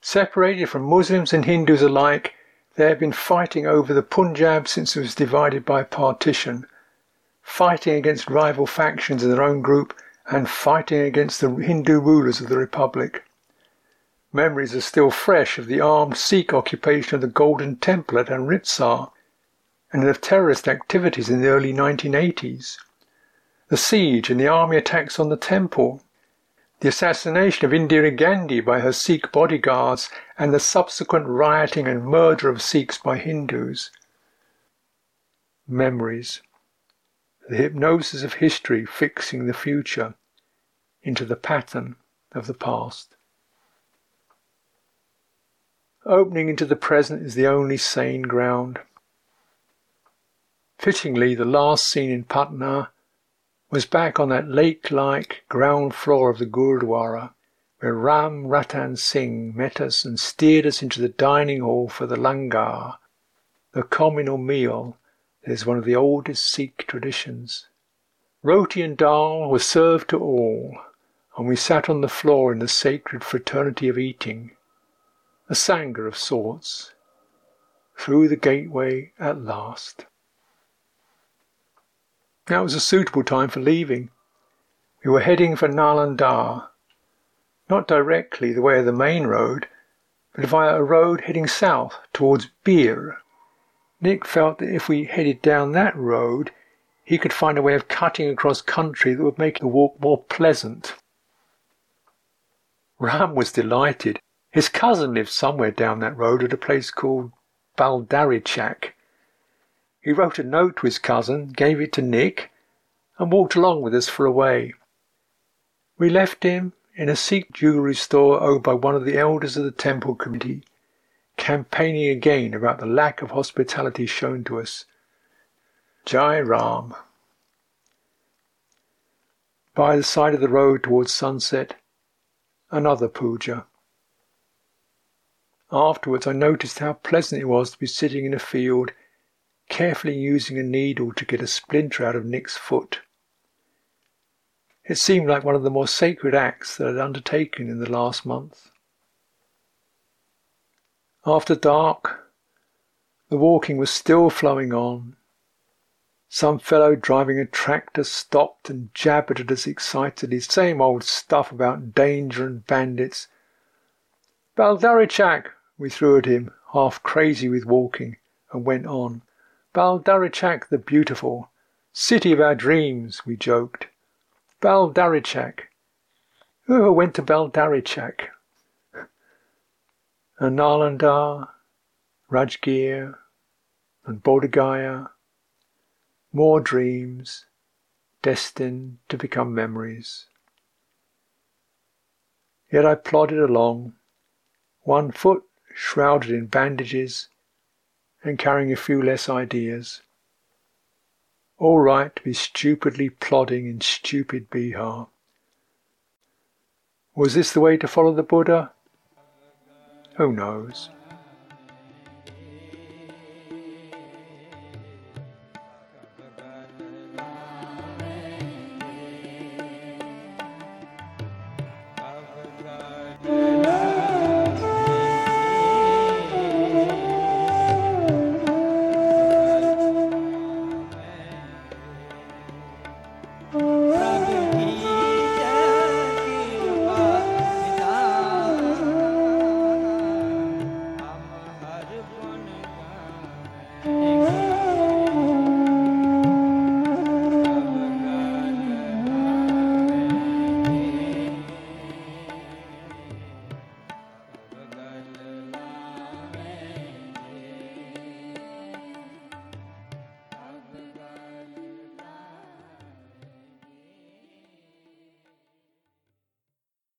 Separated from Muslims and Hindus alike, they have been fighting over the Punjab since it was divided by partition, fighting against rival factions in their own group and fighting against the Hindu rulers of the Republic. Memories are still fresh of the armed Sikh occupation of the Golden Temple at Amritsar and of terrorist activities in the early 1980s. The siege and the army attacks on the temple, the assassination of Indira Gandhi by her Sikh bodyguards, and the subsequent rioting and murder of Sikhs by Hindus. Memories. The hypnosis of history fixing the future into the pattern of the past. Opening into the present is the only sane ground. Fittingly, the last scene in Patna was back on that lake-like ground floor of the Gurdwara, where Ram Ratan Singh met us and steered us into the dining hall for the langar, the communal meal that is one of the oldest Sikh traditions. Roti and dal were served to all, and we sat on the floor in the sacred fraternity of eating, a sangha of sorts, through the gateway at last. Now was a suitable time for leaving. We were heading for Nalanda, not directly the way of the main road, but via a road heading south towards Bir. Nick felt that if we headed down that road, he could find a way of cutting across country that would make the walk more pleasant. Ram was delighted. His cousin lived somewhere down that road at a place called Baldarichak. He wrote a note to his cousin, gave it to Nick, and walked along with us for a way. We left him in a Sikh jewellery store owned by one of the elders of the temple committee, campaigning again about the lack of hospitality shown to us. Jai Ram. By the side of the road towards sunset, another puja. Afterwards, I noticed how pleasant it was to be sitting in a field, carefully using a needle to get a splinter out of Nick's foot. It seemed like one of the more sacred acts that I had undertaken in the last month. After dark, the walking was still flowing on. Some fellow driving a tractor stopped and jabbered at us excitedly, same old stuff about danger and bandits. Baldarichak, we threw at him, half crazy with walking, and went on. Baldarichak the beautiful, city of our dreams, we joked. Baldarichak. Who went to Baldarichak? And Nalanda, Rajgir, and Bodh More dreams, destined to become memories. Yet I plodded along, one foot shrouded in bandages and carrying a few less ideas. All right to be stupidly plodding in stupid Bihar. Was this the way to follow the Buddha? Who knows?